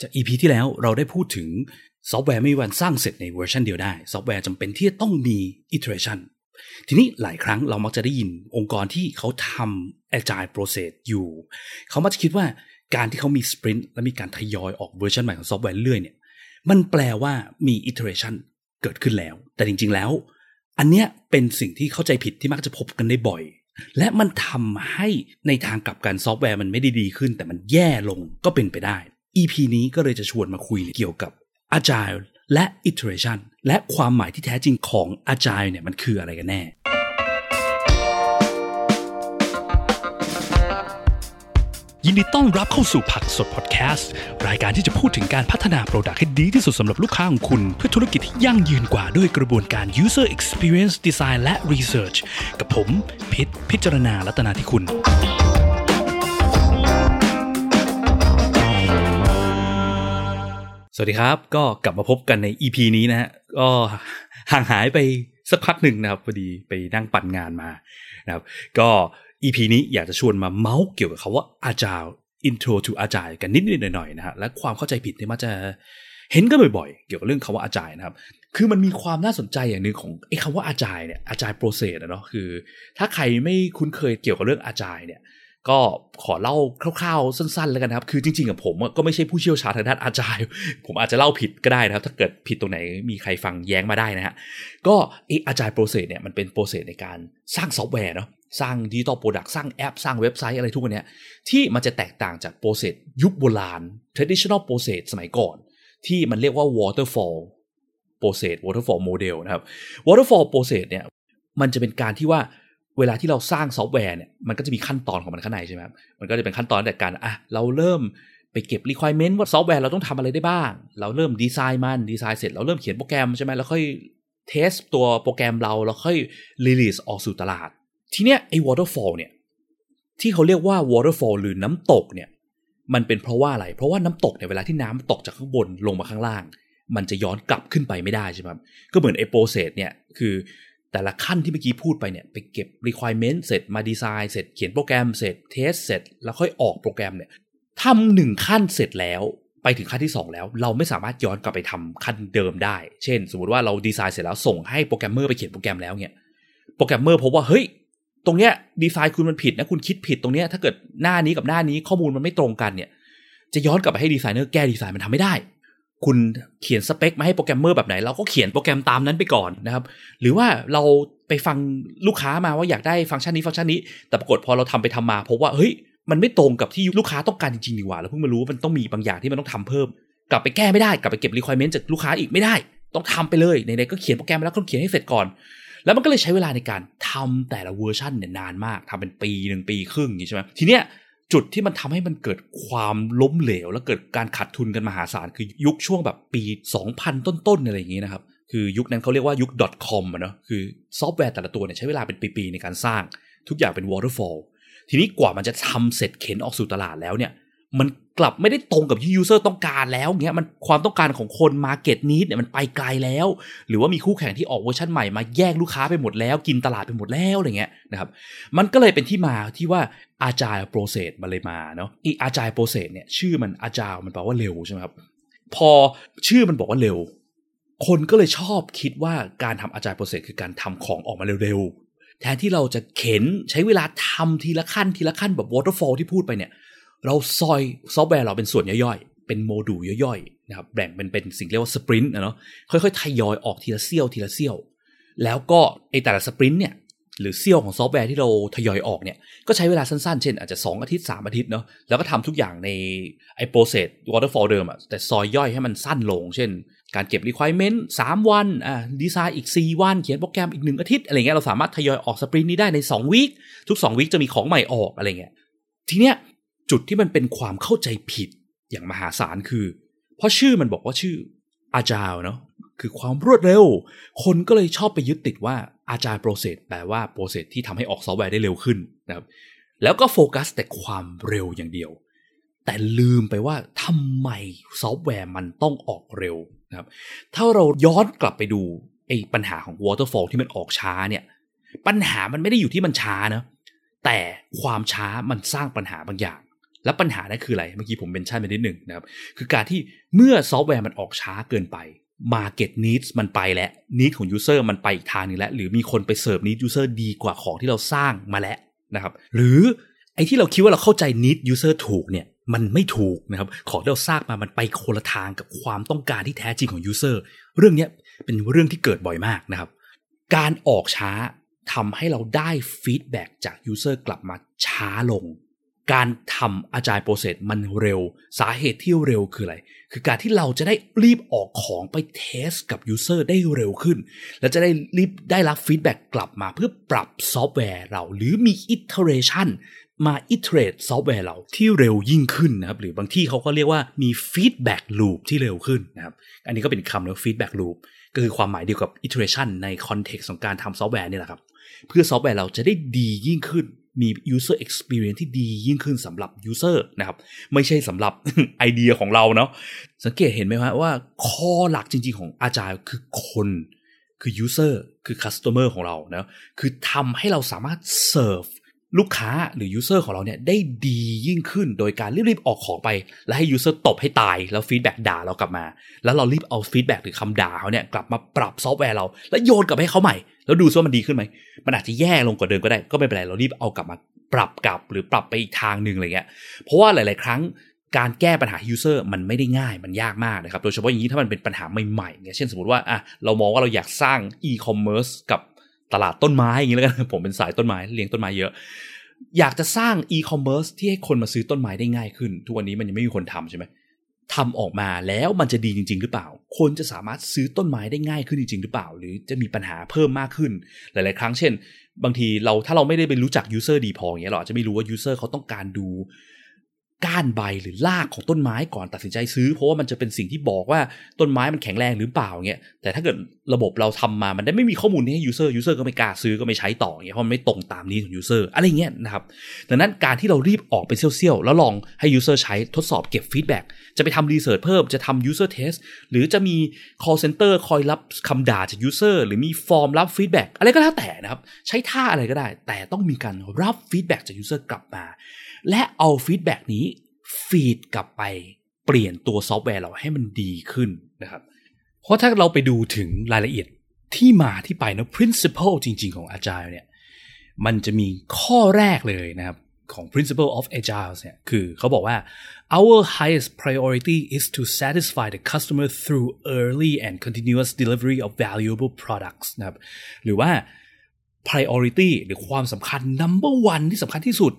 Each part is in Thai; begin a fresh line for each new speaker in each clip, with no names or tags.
จาก EP ที่แล้วเราได้พูดถึงซอฟต์แวร์ไม่มีวันสร้างเสร็จในเวอร์ชันเดียวได้ ซอฟต์แวร์จำเป็นที่จะต้องมี iteration ทีนี้หลายครั้งเรามักจะได้ยินองค์กรที่เขาทำ agile process อยู่ เขามักจะคิดว่าการที่เขามี sprint และมีการทยอยออกเวอร์ชันใหม่ของซอฟต์แวร์เรื่อยเนี่ยมันแปลว่ามี iteration เกิดขึ้นแล้ว แต่จริง ๆ แล้ว อันเนี้ยเป็นสิ่งที่เข้าใจผิดที่มักจะพบกันได้บ่อย และมันทำให้ในทางกลับกันซอฟต์แวร์มันไม่ได้ดีขึ้น แต่มันแย่ลงก็เป็นไปได้ EP นี้ก็เลยจะชวนมาคุยเกี่ยวกับ Agile และ Iteration และความหมายที่แท้จริงของ Agile เนี่ยมันคืออะไรกันแน่ ยินดีต้อนรับเข้าสู่ผักสดพอดแคสต์ รายการที่จะพูดถึงการพัฒนาโปรดักต์ให้ดีที่สุดสำหรับลูกค้าของคุณ เพื่อธุรกิจที่ยั่งยืนกว่าด้วยกระบวนการ user experience design และ research กับผมพิษพิจารณาลัตนาที่คุณ สวัสดีครับ ก็กลับมาพบกันใน EP นี้นะฮะก็ห่างหายไปสักพักหนึ่งนะครับพอดีไปนั่งปั่นงานมานะครับ ก็ EP นี้อยากจะชวนมาเมาส์เกี่ยวกับคาว่า Agile Intro to Agile กันนิดๆหน่อยๆนะฮะและความเข้าใจผิดที่มักจะเห็นกันบ่อยๆ เกี่ยวกับเรื่องคาว่า Agile นะครับ คือมันมีความน่าสนใจอย่างหนึ่งของไอ้คำว่า Agile เนี่ย Agile Process อะเนาะคือ ถ้าใครไม่คุ้นเคยเกี่ยวกับเรื่อง Agile เนี่ย ก็ขอเล่าคร่าวๆสั้นๆ แล้วกันครับ คือจริงๆกับผมก็ไม่ใช่ผู้เชี่ยวชาญทางด้าน agile ผมอาจจะเล่าผิดก็ได้นะครับ ถ้าเกิดผิดตรงไหนมีใครฟังแย้งมาได้นะฮะก็ไอ agile process เนี่ยมันเป็น process ในการสร้างซอฟต์แวร์เนาะสร้าง digital product สร้างแอป สร้างเว็บไซต์อะไรทุกวันเนี้ยที่มันจะแตกต่างจาก process ยุคโบราณ traditional process สมัยก่อน ที่มันเรียกว่า waterfall process waterfall model นะครับ waterfall process เนี่ยมันจะเป็นการที่ว่า เวลาที่เราสร้างซอฟต์แวร์เนี่ยมันก็จะมีขั้นตอนของมันข้างในใช่ไหมครับมันก็จะเป็นขั้นตอนแต่การอะเราเริ่มไปเก็บ requirement ว่าซอฟต์แวร์เราต้องทำอะไรได้บ้าง เราเริ่มดีไซน์มันดีไซน์เสร็จเราเริ่มเขียนโปรแกรมใช่ไหมแล้วค่อย test ตัวโปรแกรมเราแล้วค่อย release ออกสู่ตลาด ทีเนี้ยไอ้ waterfall เนี่ยที่เขาเรียกว่า waterfall หรือน้ำตกเนี่ยมันเป็นเพราะว่าอะไร เพราะว่าน้ำตกเนี่ยเวลาที่น้ำตกจากข้างบนลงมาข้างล่าง มันจะย้อนกลับขึ้นไปไม่ได้ใช่ไหมก็เหมือนไอ้ process เนี่ยคือ แต่ละขั้นที่เมื่อกี้พูดไปเนี่ยไปเก็บ requirement เสร็จมาดีไซน์เสร็จเขียนโปรแกรมเสร็จ test เสร็จ แล้วค่อยออกโปรแกรมเนี่ยทำหนึ่งขั้นเสร็จแล้วไปถึงขั้นที่ 2 แล้ว เราไม่สามารถย้อนกลับไปทำขั้นเดิมได้ เช่น สมมติว่าเราดีไซน์เสร็จแล้วส่งให้โปรแกรมเมอร์ไปเขียนโปรแกรมแล้วเนี่ยโปรแกรมเมอร์พบว่าเฮ้ยตรงเนี้ยดีไซน์คุณมันผิดนะคุณคิดผิดตรงเนี้ยถ้าเกิดหน้านี้กับหน้านี้ข้อมูลมันไม่ตรงกันเนี่ยจะย้อนกลับไปให้ดีไซเนอร์แก้ดีไซน์มันทำไม่ได้ คุณเขียนสเปคมาให้โปรแกรมเมอร์แบบไหน เราก็เขียนโปรแกรมตามนั้นไปก่อนนะครับ หรือว่าเราไปฟังลูกค้ามาว่าอยากได้ฟังก์ชันนี้ฟังก์ชันนี้ แต่ปรากฏพอเราทำไปทำมาพบว่าเฮ้ยมันไม่ตรงกับที่ลูกค้าต้องการจริงๆดีกว่าแล้วเพิ่งมารู้ว่ามันต้องมีบางอย่างที่มันต้องทำเพิ่ม กลับไปแก้ไม่ได้กลับไปเก็บ requirement จากลูกค้าอีกไม่ได้ ต้องทำไปเลยไหนๆก็เขียนโปรแกรมแล้วก็เขียนให้เสร็จก่อน แล้วมันก็เลยใช้เวลาในการทำแต่ละเวอร์ชันเนี่ยนานมากทำเป็นปีหนึ่งปีครึ่งอย่างนี้ใช่ไหมทีเนี้ย จุดที่มันทำให้มันเกิดความล้มเหลว และเกิดการขาดทุนกันมหาศาลคือยุคช่วงแบบปี 2000 ต้นๆอะไรอย่างนี้นะครับ คือยุคนั้นเขาเรียกว่ายุค .com อะเนาะคือซอฟต์แวร์แต่ละตัวเนี่ยใช้เวลาเป็นปี ๆ ในการสร้าง ทุกอย่างเป็น waterfall ทีนี้กว่ามันจะทำเสร็จเข็นออกสู่ตลาดแล้วเนี่ย มันกลับไม่ได้ตรงกับที่ user ต้องการแล้วเงี้ยมันความต้องการของคน market need เนี่ยมันไปไกลแล้ว หรือว่ามีคู่แข่งที่ออกเวอร์ชันใหม่มาแย่งลูกค้าไปหมดแล้วกินตลาดไปหมดแล้วอะไรเงี้ยนะครับมันก็เลยเป็นที่มาที่ว่า agile process มาเลยมาเนาะอี agile process เนี่ยชื่อมัน agile มันแปลว่าเร็วใช่ไหมครับพอชื่อมันบอกว่าเร็ว คนก็เลยชอบคิดว่าการทำ agile process คือการทำของออกมาเร็วๆแทนที่เราจะเข็นใช้เวลาทำทีละขั้นทีละขั้นแบบ waterfall ที่พูดไปเนี่ย เราซอยซอฟต์แวร์เราเป็นส่วนย่อยๆ เป็นโมดูลย่อยๆนะครับแบ่งเป็นเป็นสิ่งเรียกว่า sprint นะเนาะค่อยๆทยอยออกทีละเสี้ยวทีละเสี้ยว แล้วก็ไอแต่ละ sprint เนี่ยหรือเสี้ยวของซอฟต์แวร์ที่เราทยอยออกเนี่ยก็ใช้เวลาสั้นๆ เช่นอาจจะ 2 อาทิตย์ 3 อาทิตย์เนาะแล้วก็ทำทุกอย่างในไอ process waterfall เดิมอะแต่ซอยย่อยให้มันสั้นลง เช่น การเก็บ requirement 3 วันอ่าดีไซน์อีก 4 วัน เขียนโปรแกรมอีก 1 อาทิตย์อะไรเงี้ยเราสามารถทยอยออก sprint นี้ได้ใน2 weekทุก2 week จะมีของใหม่ออกอะไรเงี้ยทีเนี้ย จุดที่มันเป็นความเข้าใจผิดอย่างมหาศาลคือ เพราะชื่อมันบอกว่าชื่อ agile เนาะคือความรวดเร็ว คนก็เลยชอบไปยึดติดว่า agile process แปลว่า process ที่ทำให้ออกซอฟต์แวร์ได้เร็วขึ้นนะครับแล้วก็โฟกัสแต่ความเร็วอย่างเดียว แต่ลืมไปว่าทำไมซอฟต์แวร์มันต้องออกเร็วนะครับถ้าเราย้อนกลับไปดูไอ้ปัญหาของ waterfall ที่มันออกช้าเนี่ยปัญหามันไม่ได้อยู่ที่มันช้านะแต่ความช้ามันสร้างปัญหาบางอย่าง และปัญหานั้นคืออะไร เมื่อกี้ผม mention ไปนิดหนึ่งนะครับ คือการที่เมื่อซอฟต์แวร์มันออกช้าเกินไป Market Needs มันไปแล้ว Need ของ User มันไปอีกทางนึงแล้ว หรือมีคนไปเสิร์ฟ Need User ดีกว่าของที่เราสร้างมาแล้วนะครับ หรือไอ้ที่เราคิดว่าเราเข้าใจ Need User ถูกเนี่ยมันไม่ถูกนะครับ ของที่เราสร้างมามันไปคนละทางกับความต้องการที่แท้จริงของ User เรื่องนี้เป็นเรื่องที่เกิดบ่อยมากนะครับ การออกช้าทำให้เราได้ feedback จาก User กลับมาช้าลง การทำ agile process มันเร็ว สาเหตุที่เร็วคืออะไร คือการที่เราจะได้รีบออกของไป test กับ user ได้เร็วขึ้น และจะได้รีบได้รับ feedback กลับมาเพื่อปรับซอฟต์แวร์เรา หรือมี iteration มา iterate ซอฟต์แวร์เราที่เร็วยิ่งขึ้นนะครับ หรือบางที่เขาก็เรียกว่ามี feedback loop ที่เร็วขึ้นนะครับ อันนี้ก็เป็นคำนะ feedback loop ก็คือความหมายเดียวกับ iteration ใน context ของการทำซอฟต์แวร์นี่แหละครับ เพื่อซอฟต์แวร์เราจะได้ดียิ่งขึ้น มี user experience ที่ดียิ่งขึ้นสำหรับ user นะครับไม่ใช่สำหรับไอเดียของเราเนาะสังเกตเห็นไหมว่าว่าข้อหลักจริง ๆ ของ agile คือคนคือ user คือ customer ของเรานะคือทำให้เราสามารถ serve ลูกค้าหรือ user ของเราเนี่ยได้ดียิ่งขึ้นโดยการรีบๆออกของไป แล้วให้ user ตบให้ตาย แล้ว feedback ด่าเรากลับมา แล้วเรารีบเอา feedback หรือคำด่าเขาเนี่ยกลับมาปรับซอฟต์แวร์เรา แล้วโยนกลับให้เขาใหม่ แล้วดูซิว่ามันดีขึ้นไหม มันอาจจะแย่ลงกว่าเดิมก็ได้ ก็ไม่เป็นไร เรารีบเอากลับมาปรับกลับหรือปรับไปอีกทางหนึ่งอะไรเงี้ย เพราะว่าหลาย ๆ ครั้งการแก้ปัญหา user มันไม่ได้ง่าย มันยากมากนะครับ โดยเฉพาะอย่างนี้ถ้ามันเป็นปัญหาใหม่ๆเนี่ยเช่นสมมติว่าอะเรามองว่าเราอยากสร้าง e-commerce กับ ตลาดต้นไม้อย่างนี้แล้วกันผมเป็นสายต้นไม้เลี้ยงต้นไม้เยอะ อยากจะสร้าง e-commerce ที่ให้คนมาซื้อต้นไม้ได้ง่ายขึ้น ทุกวันนี้มันยังไม่มีคนทำใช่ไหมทำออกมาแล้วมันจะดีจริง ๆ หรือเปล่า คนจะสามารถซื้อต้นไม้ได้ง่ายขึ้นจริง ๆ หรือเปล่า หรือจะมีปัญหาเพิ่มมากขึ้น หลาย ๆ ครั้งเช่น บางทีเราถ้าเราไม่ได้ไปรู้จัก user ดีพออย่างเงี้ยเราอาจจะไม่รู้ว่า user เขาต้องการดู ก้านใบหรือรากของต้นไม้ก่อนตัดสินใจซื้อ เพราะว่ามันจะเป็นสิ่งที่บอกว่าต้นไม้มันแข็งแรงหรือเปล่าเงี้ยแต่ถ้าเกิดระบบเราทำมามันได้ไม่มีข้อมูลนี้ให้ user user ก็ไม่กล้าซื้อก็ไม่ใช้ต่อเงี้ยเพราะมันไม่ตรงตาม need ของ user อะไรเงี้ยนะครับดังนั้นการที่เรารีบออกไปเสี้ยวๆแล้วลองให้ user ใช้ทดสอบเก็บ feedback จะไปทำ research เพิ่มจะทำ user test หรือจะมี call center คอยรับคำด่าจาก user หรือมีฟอร์มรับ feedback อะไรก็แล้วแต่นะครับใช้ท่าอะไรก็ได้ แต่ต้องมีการรับ feedback จาก user กลับมา และเอา feedback นี้ feed กลับไปเปลี่ยนตัวซอฟต์แวร์เราให้มันดีขึ้นนะครับ เพราะถ้าเราไปดูถึงรายละเอียดที่มาที่ไปนะ principle จริง ๆ ของ Agile เนี่ย มันจะมีข้อแรกเลยนะครับของ principle of Agile เนี่ย คือเขาบอกว่า our highest priority is to satisfy the customer through early and continuous delivery of valuable products นะครับ หรือว่า priority หรือความสำคัญ number one ที่สำคัญที่สุด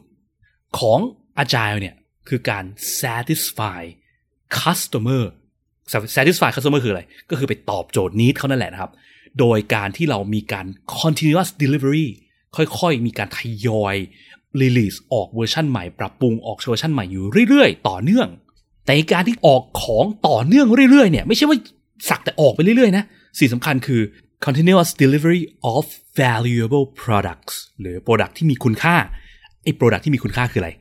ของ Agile เนี่ยคือการ satisfy customer satisfy customer คืออะไร ก็คือไปตอบโจทย์นี้เขานั่นแหละนะครับ โดยการที่เรามีการ continuous delivery ค่อยๆ มีการทยอย release ออกเวอร์ชันใหม่ ปรับปรุงออกเวอร์ชันใหม่อยู่เรื่อยๆ ต่อเนื่อง แต่การที่ออกของต่อเนื่องเรื่อยๆ เนี่ย ไม่ใช่ว่าสักแต่ออกไปเรื่อยๆ นะ สิ่งสำคัญคือ continuous delivery of valuable products หรือ product ที่มีคุณค่า ไอ้ product ที่มีคุณค่าคืออะไร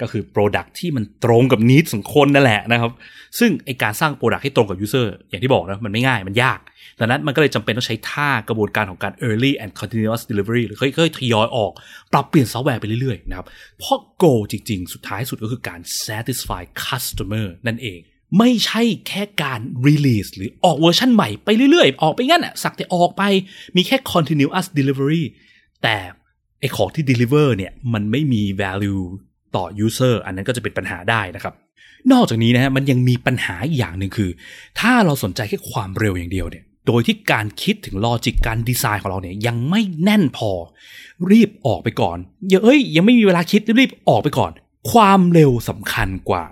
ก็คือ Product ที่มันตรงกับนิดของคนนั่นแหละนะครับ ซึ่งไอการสร้าง Product ให้ตรงกับ User อร์อย่างที่บอกนะมันไม่ง่ายมันยาก ดังนั้นมันก็เลยจำเป็นต้องใช้ท่ากระบวนการของการ early and continuous delivery หรือค่อยๆทยอยออก ปรับเปลี่ยนซอฟต์แวร์ไปเรื่อยๆนะครับเพราะ goal จริง ๆ สุดท้ายสุดก็คือการ satisfy customer นั่นเองไม่ใช่แค่การ release หรือออกเวอร์ชันใหม่ไปเรื่อยๆ ออกไปงั้นอะสักแต่ออกไปมีแค่ continuous delivery แต่ ไอของที่ deliver เนี่ยมันไม่มี value ต่อ user อันนั้นก็จะเป็นปัญหาได้นะครับ นอกจากนี้นะฮะมันยังมีปัญหาอีกอย่างหนึ่งคือ ถ้าเราสนใจแค่ความเร็วอย่างเดียวเนี่ยโดยที่การคิดถึงลอจิกการดีไซน์ของเราเนี่ยยังไม่แน่นพอ รีบออกไปก่อนอย่าเอ้ย ยังไม่มีเวลาคิดรีบออกไปก่อน ความเร็วสำคัญกว่า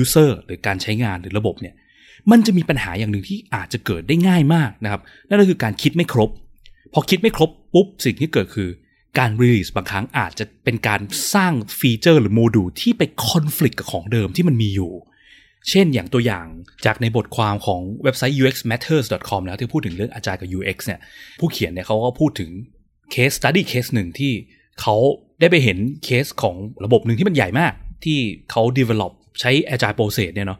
user หรือการใช้งานหรือระบบเนี่ยมันจะมีปัญหาอย่างหนึ่งที่อาจจะเกิดได้ง่ายมากนะครับ นั่นก็คือการคิดไม่ครบ พอคิดไม่ครบปุ๊บสิ่งที่เกิดคือ การ release บางครั้งอาจจะเป็นการสร้างฟีเจอร์หรือโมดูลที่ไปคอน FLICT กับของเดิมที่มันมีอยู่ เช่นอย่างตัวอย่างจากในบทความของเว็บไซต์ uxmatters.com แล้วที่พูดถึงเรื่อง Agile กับ UX เนี่ยผู้เขียนเนี่ยเขาก็พูดถึงเคสตัดดี้เคสหนึ่งที่เขาได้ไปเห็นเคสของระบบหนึ่งที่มันใหญ่มาก ที่เขา develop ใช้ Agile Process เนี่ยเนาะ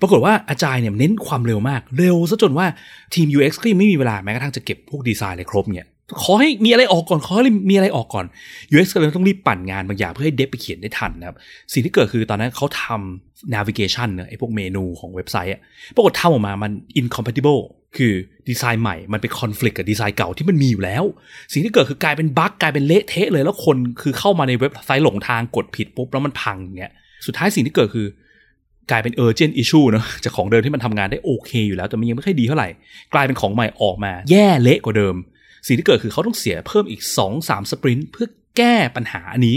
ปรากฏว่า Agile เนี่ยเน้นความเร็วมาก เร็วซะจนว่าทีม UX ก็ยังไม่มีเวลาแม้กระทั่งจะเก็บพวกดีไซน์อะไรครบเนี่ย ขอให้มีอะไรออกก่อนขอให้มีอะไรออกก่อน UX ก็เลยต้องรีบปั่นงานบางอย่างเพื่อให้เดฟไปเขียนได้ทันนะครับ สิ่งที่เกิดคือตอนนั้นเขาทำ navigation เนอะไอ้พวกเมนูของเว็บไซต์อะปรากฏทำออกมามัน incompatible คือดีไซน์ใหม่มันไปคอน FLICT กับดีไซน์เก่าที่มันมีอยู่แล้ว สิ่งที่เกิดคือกลายเป็นบั๊กกลายเป็นเละเทะเลยแล้วคนคือเข้ามาในเว็บไซต์หลงทางกดผิดปุ๊บแล้วมันพังอย่างเงี้ยสุดท้ายสิ่งที่เกิดคือกลายเป็น urgent issue เนอะจากของเดิมที่มันทำงานได้โอเคอยู่แล้ว แต่มันยังไม่ค่อยดีเท่าไหร่ กลายเป็นของใหม่ออกมา แย่เละกว่าเดิม สิ่งที่เกิดคือเขาต้องเสียเพิ่มอีก 2-3 sprint เพื่อแก้ปัญหาอันนี้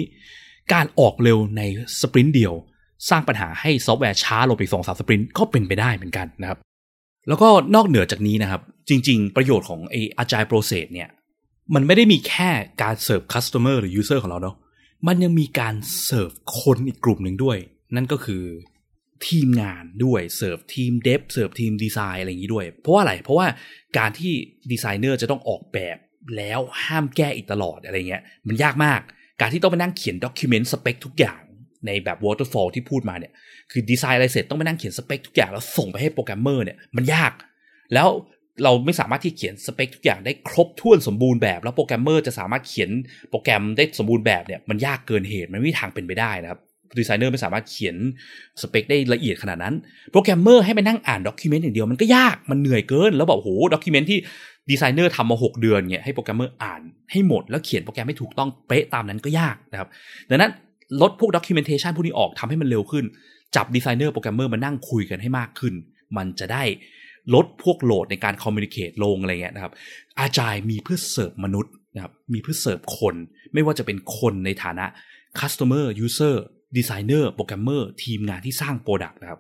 การออกเร็วใน sprint เดียว สร้างปัญหาให้ซอฟต์แวร์ช้าลงไปสองสาม sprint ก็เป็นไปได้เหมือนกันนะครับ แล้วก็นอกเหนือจากนี้นะครับ จริง ๆ ประโยชน์ของไอ้ agile process เนี่ยมันไม่ได้มีแค่การเสิร์ฟ customer หรือ user ของเราเนาะมันยังมีการเสิร์ฟคนอีกกลุ่มหนึ่งด้วย นั่นก็คือ ทีมงานด้วยเสิร์ฟทีม dev เสิร์ฟทีมดีไซน์อะไรอย่างนี้ด้วย เพราะว่าอะไร เพราะว่าการที่ดีไซเนอร์จะต้องออกแบบแล้วห้ามแก้อีกตลอดอะไรเงี้ยมันยากมาก การที่ต้องไปนั่งเขียน document สเปคทุกอย่างในแบบ waterfall ที่พูดมาเนี่ย คือดีไซน์อะไรเสร็จต้องไปนั่งเขียนสเปคทุกอย่างแล้วส่งไปให้โปรแกรมเมอร์เนี่ยมันยาก แล้วเราไม่สามารถที่เขียนสเปคทุกอย่างได้ครบถ้วนสมบูรณ์แบบ แล้วโปรแกรมเมอร์จะสามารถเขียนโปรแกรมได้สมบูรณ์แบบเนี่ยมันยากเกินเหตุมันไม่มีทางเป็นไปได้นะครับ ดีไซเนอร์ไม่สามารถเขียนสเปคได้ละเอียดขนาดนั้น โปรแกรมเมอร์ให้ไปนั่งอ่าน document อย่างเดียวมันก็ยากมันเหนื่อยเกิน แล้วแบบโห document ที่ดีไซเนอร์ทำมา 6 เดือนเนี่ยให้โปรแกรมเมอร์อ่านให้หมด แล้วเขียนโปรแกรมให้ถูกต้องเป๊ะตามนั้นก็ยากนะครับดังนั้นลดพวก documentation พวกนี้ออกทำให้มันเร็วขึ้น จับดีไซเนอร์โปรแกรมเมอร์มานั่งคุยกันให้มากขึ้น มันจะได้ลดพวกโหลดในการ communicate ลงอะไรเงี้ยนะครับ Agile มีเพื่อเสิร์ฟมนุษย์นะครับ มีเพื่อเสิร์ฟคน ไม่ว่าจะเป็นคนในฐานะ customer user ดีไซเนอร์โปรแกรมเมอร์ทีมงานที่สร้าง product นะครับ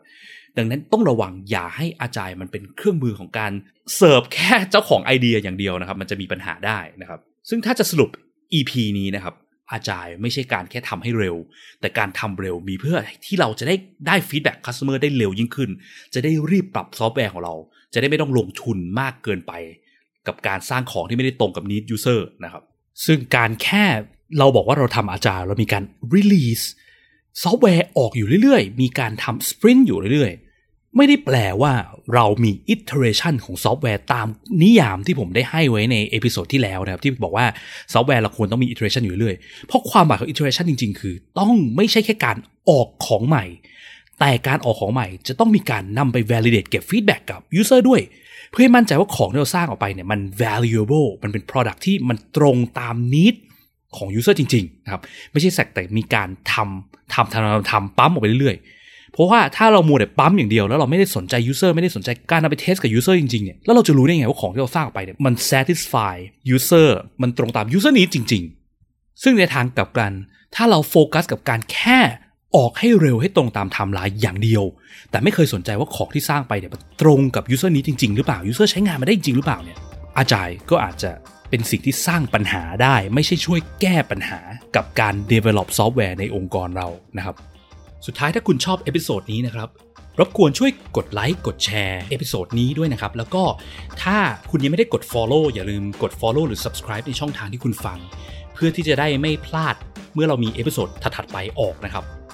ดังนั้นต้องระวังอย่าให้ Agile มันเป็นเครื่องมือของการเสิร์ฟแค่เจ้าของไอเดียอย่างเดียวนะครับ มันจะมีปัญหาได้นะครับ ซึ่งถ้าจะสรุป EP นี้นะครับ Agile ไม่ใช่การแค่ทำให้เร็ว แต่การทำเร็วมีเพื่อที่เราจะได้ได้ feedback customer ได้เร็วยิ่งขึ้น จะได้รีบปรับซอฟต์แวร์ของเรา จะได้ไม่ต้องลงทุนมากเกินไป กับการสร้างของที่ไม่ได้ตรงกับ need user นะครับ ซึ่งการแค่เราบอกว่าเราทำ Agile เรามีการ release ซอฟต์แวร์ออกอยู่เรื่อยๆ มีการทำ sprint อยู่เรื่อยๆ ไม่ได้แปลว่าเรามี iteration ของซอฟต์แวร์ตามนิยามที่ผมได้ให้ไว้ใน episode ที่แล้วนะครับ ที่บอกว่าซอฟต์แวร์เราควรต้องมี iteration อยู่เรื่อยๆ เพราะความหมายของ iteration จริง ๆ คือ ต้องไม่ใช่แค่การออกของใหม่ แต่การออกของใหม่จะต้องมีการนำไป validate เก็บ feedback กับ user ด้วย เพื่อให้มั่นใจว่าของที่เราสร้างออกไปเนี่ยมัน valuable มันเป็น product ที่มันตรงตาม need ของ user จริงๆนะครับไม่ใช่สักแต่มีการทำทำทำทำปั๊มออกไปเรื่อยๆ เพราะว่าถ้าเรามัวแต่ปั๊มอย่างเดียวแล้วเราไม่ได้สนใจ user ไม่ได้สนใจการเอาไปเทสกับ user จริงๆเนี่ยแล้วเราจะรู้ได้ไงว่าของที่เราสร้างออกไปเนี่ยมัน satisfy user มันตรงตาม user need จริง ๆ ซึ่งในทางกลับกันถ้าเราโฟกัสกับการแค่ออกให้เร็วให้ตรงตามไทม์ไลน์อย่างเดียว แต่ไม่เคยสนใจว่าของที่สร้างไปเนี่ยมันตรงกับ user need จริงๆ หรือเปล่า user ใช้งานมาได้จริงหรือเปล่าเนี่ย Agile ก็อาจจะ เป็นสิ่งที่สร้างปัญหาได้ไม่ใช่ช่วยแก้ปัญหากับการ develop ซอฟต์แวร์ในองค์กรเรานะครับ สุดท้ายถ้าคุณชอบ episode นี้นะครับรบกวนช่วยกดไลค์กดแชร์ episode นี้ด้วยนะครับ แล้วก็ถ้าคุณยังไม่ได้กด Follow อย่าลืมกด Follow หรือ Subscribe ในช่องทางที่คุณฟัง เพื่อที่จะได้ไม่พลาดเมื่อเรามี episode ถัดๆไปออกนะครับ